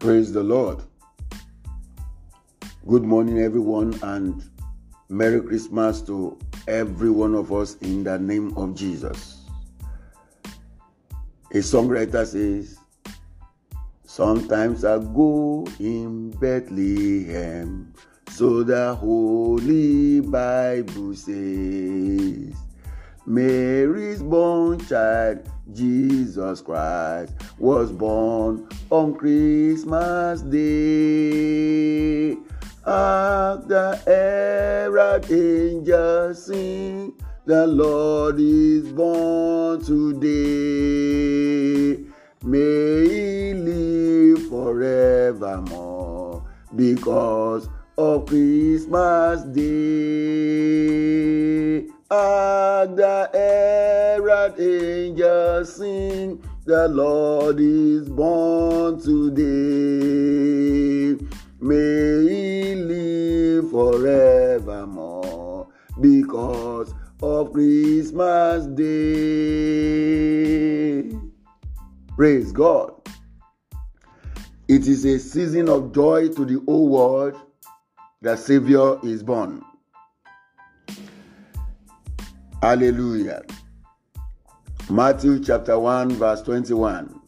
Praise the Lord. Good morning, everyone, and Merry Christmas to every one of us in the name of Jesus. A songwriter says, Sometimes I go in Bethlehem, so the Holy Bible says, Mary's born child, Jesus Christ, was born on Christmas Day. The herald angels sing, the Lord is born today. May he live forevermore because of Christmas Day. Hark the herald angels sing, the Lord is born today. May he live forevermore because of Christmas Day. Praise God. It is a season of joy to the whole world. The Savior is born. Hallelujah. Matthew chapter 1, verse 21.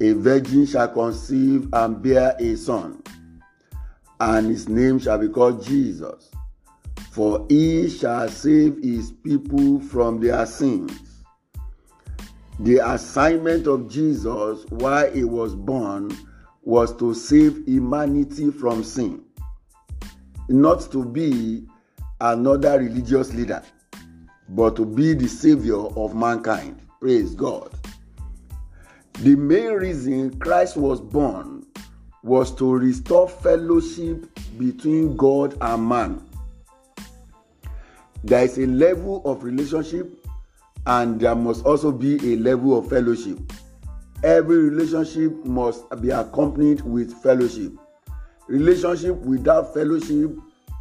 A virgin shall conceive and bear a son, and his name shall be called Jesus. For he shall save his people from their sins. The assignment of Jesus while he was born was to save humanity from sin, not to be another religious leader but to be the savior of mankind. Praise God. The main reason Christ was born was to restore fellowship between God and man. There is a level of relationship and there must also be a level of fellowship. Every relationship must be accompanied with fellowship. Relationship without fellowship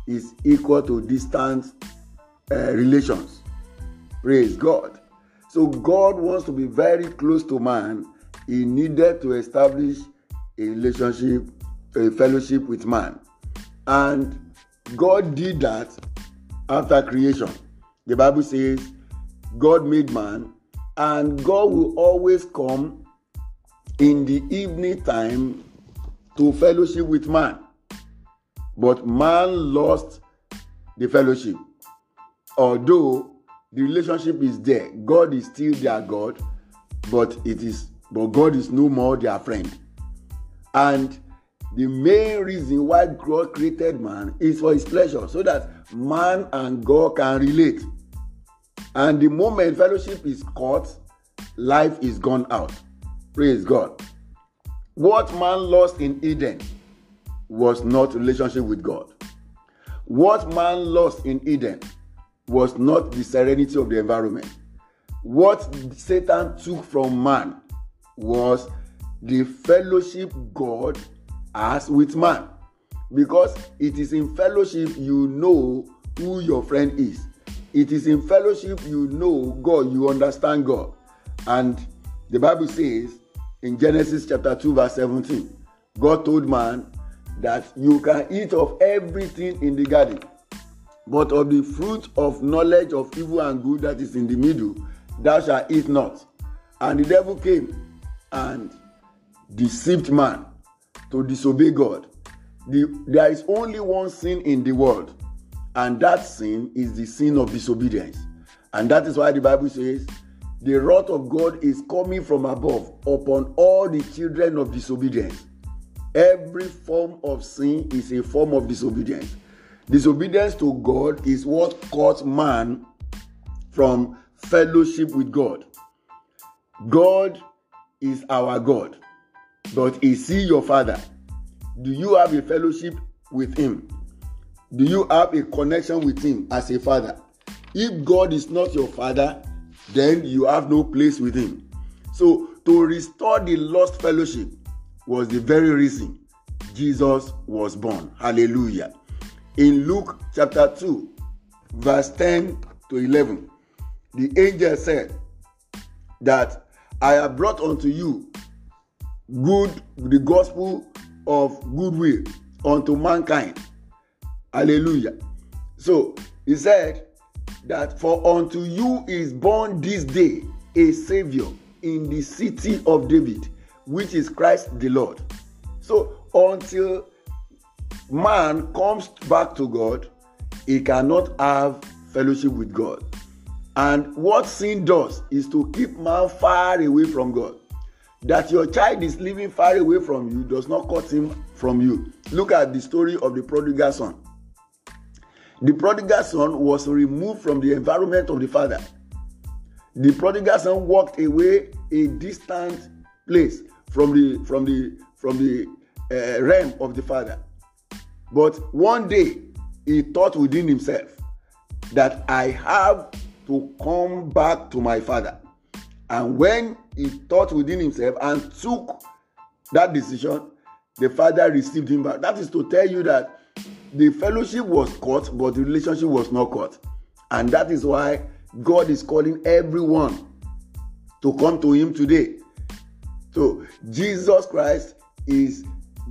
is equal to distant uh, relations. Praise God. So God wants to be very close to man. He needed to establish a relationship, a fellowship with man. And God did that after creation. The Bible says God made man, and God will always come in the evening time to fellowship with man. But man lost the fellowship. Although the relationship is there. God is still their God, but it is but God is no more their friend. And the main reason why God created man is for his pleasure, so that man and God can relate. And the moment fellowship is cut, life is gone out. Praise God. What man lost in Eden was not relationship with God. What man lost in Eden was not the serenity of the environment. What Satan took from man was the fellowship God has with man. Because it is in fellowship you know who your friend is. It is in fellowship you know God, you understand God. And the Bible says in Genesis chapter 2, verse 17, God told man that you can eat of everything in the garden but of the fruit of knowledge of evil and good that is in the middle, thou shalt eat not. And the devil came and deceived man to disobey God. The, there is only one sin in the world, and that sin is the sin of disobedience. And that is why the Bible says, the wrath of God is coming from above upon all the children of disobedience. Every form of sin is a form of disobedience. Disobedience to God is what cuts man from fellowship with God. God is our God, but is He your Father? Do you have a fellowship with Him? Do you have a connection with Him as a Father? If God is not your Father, then you have no place with Him. So, to restore the lost fellowship was the very reason Jesus was born. Hallelujah in Luke chapter 2, verse 10 to 11, the angel said that I have brought unto you good the gospel of goodwill unto mankind. Hallelujah. So he said that for unto you is born this day a savior in the city of david which is christ the lord. So until man comes back to god he cannot have fellowship with god. And what sin does is to keep man far away from god. That your child is living far away from you does not cut him from you. Look at the story of the prodigal son. The prodigal son was removed from the environment of the father. The prodigal son walked away a distant place from the from the from the uh, realm of the father but one day he thought within himself that i have to come back to my father. And when he thought within himself and took that decision the father received him back. That is to tell you that the fellowship was cut but the relationship was not cut. And that is why god is calling everyone to come to him today. So jesus christ is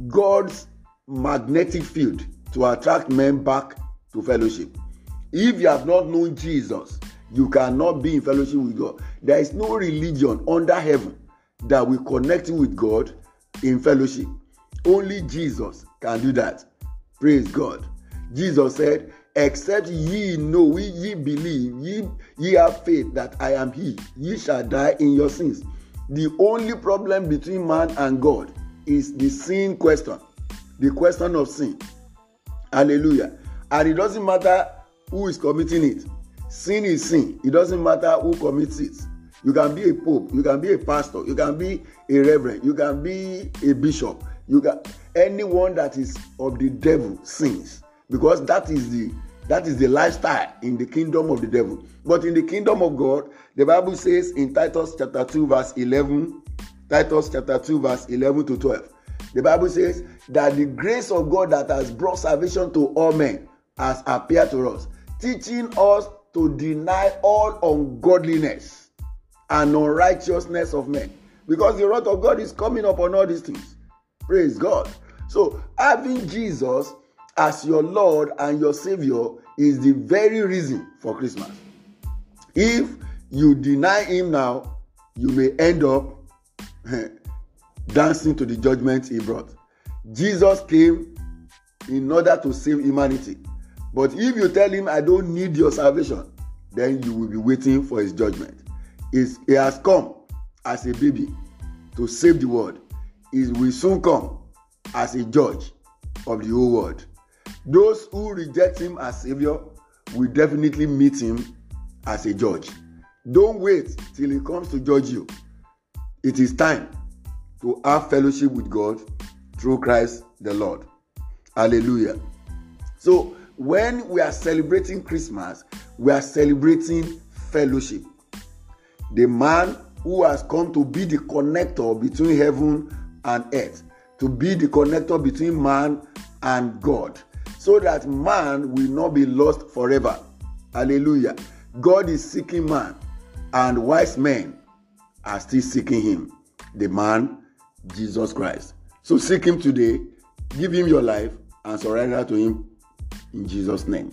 god's magnetic field to attract men back to fellowship if you have not known jesus you cannot be in fellowship with God. There is no religion under heaven that will connect you with God in fellowship. Only Jesus can do that. Praise God. Jesus said, Except ye know, ye believe, ye, ye have faith that I am He, ye shall die in your sins. The only problem between man and God is the sin question, the question of sin. Hallelujah. And it doesn't matter who is committing it. Sin is sin. It doesn't matter who commits it. You can be a pope you can be a pastor you can be a reverend you can be a bishop. You can anyone that is of the devil sins. Because that is the that is the lifestyle in the kingdom of the devil. But in the kingdom of god the bible says in titus chapter 2 verse 11 titus chapter 2 verse 11 to 12 the bible says that the grace of god that has brought salvation to all men has appeared to us teaching us to deny all ungodliness and unrighteousness of men because the wrath of God is coming upon all these things. Praise God. So, having Jesus as your Lord and your Savior is the very reason for Christmas. If you deny Him now, you may end up dancing to the judgment He brought. Jesus came in order to save humanity. But if you tell him, I don't need your salvation, then you will be waiting for his judgment. He's, he has come as a baby to save the world. He will soon come as a judge of the whole world. Those who reject him as Savior will definitely meet him as a judge. Don't wait till he comes to judge you. It is time to have fellowship with God through Christ the Lord. Hallelujah. So, when we are celebrating Christmas, we are celebrating fellowship. The man who has come to be the connector between heaven and earth, to be the connector between man and God, so that man will not be lost forever. Hallelujah. God is seeking man, and wise men are still seeking him. The man, Jesus Christ. So seek him today, give him your life, and surrender to him in Jesus' name.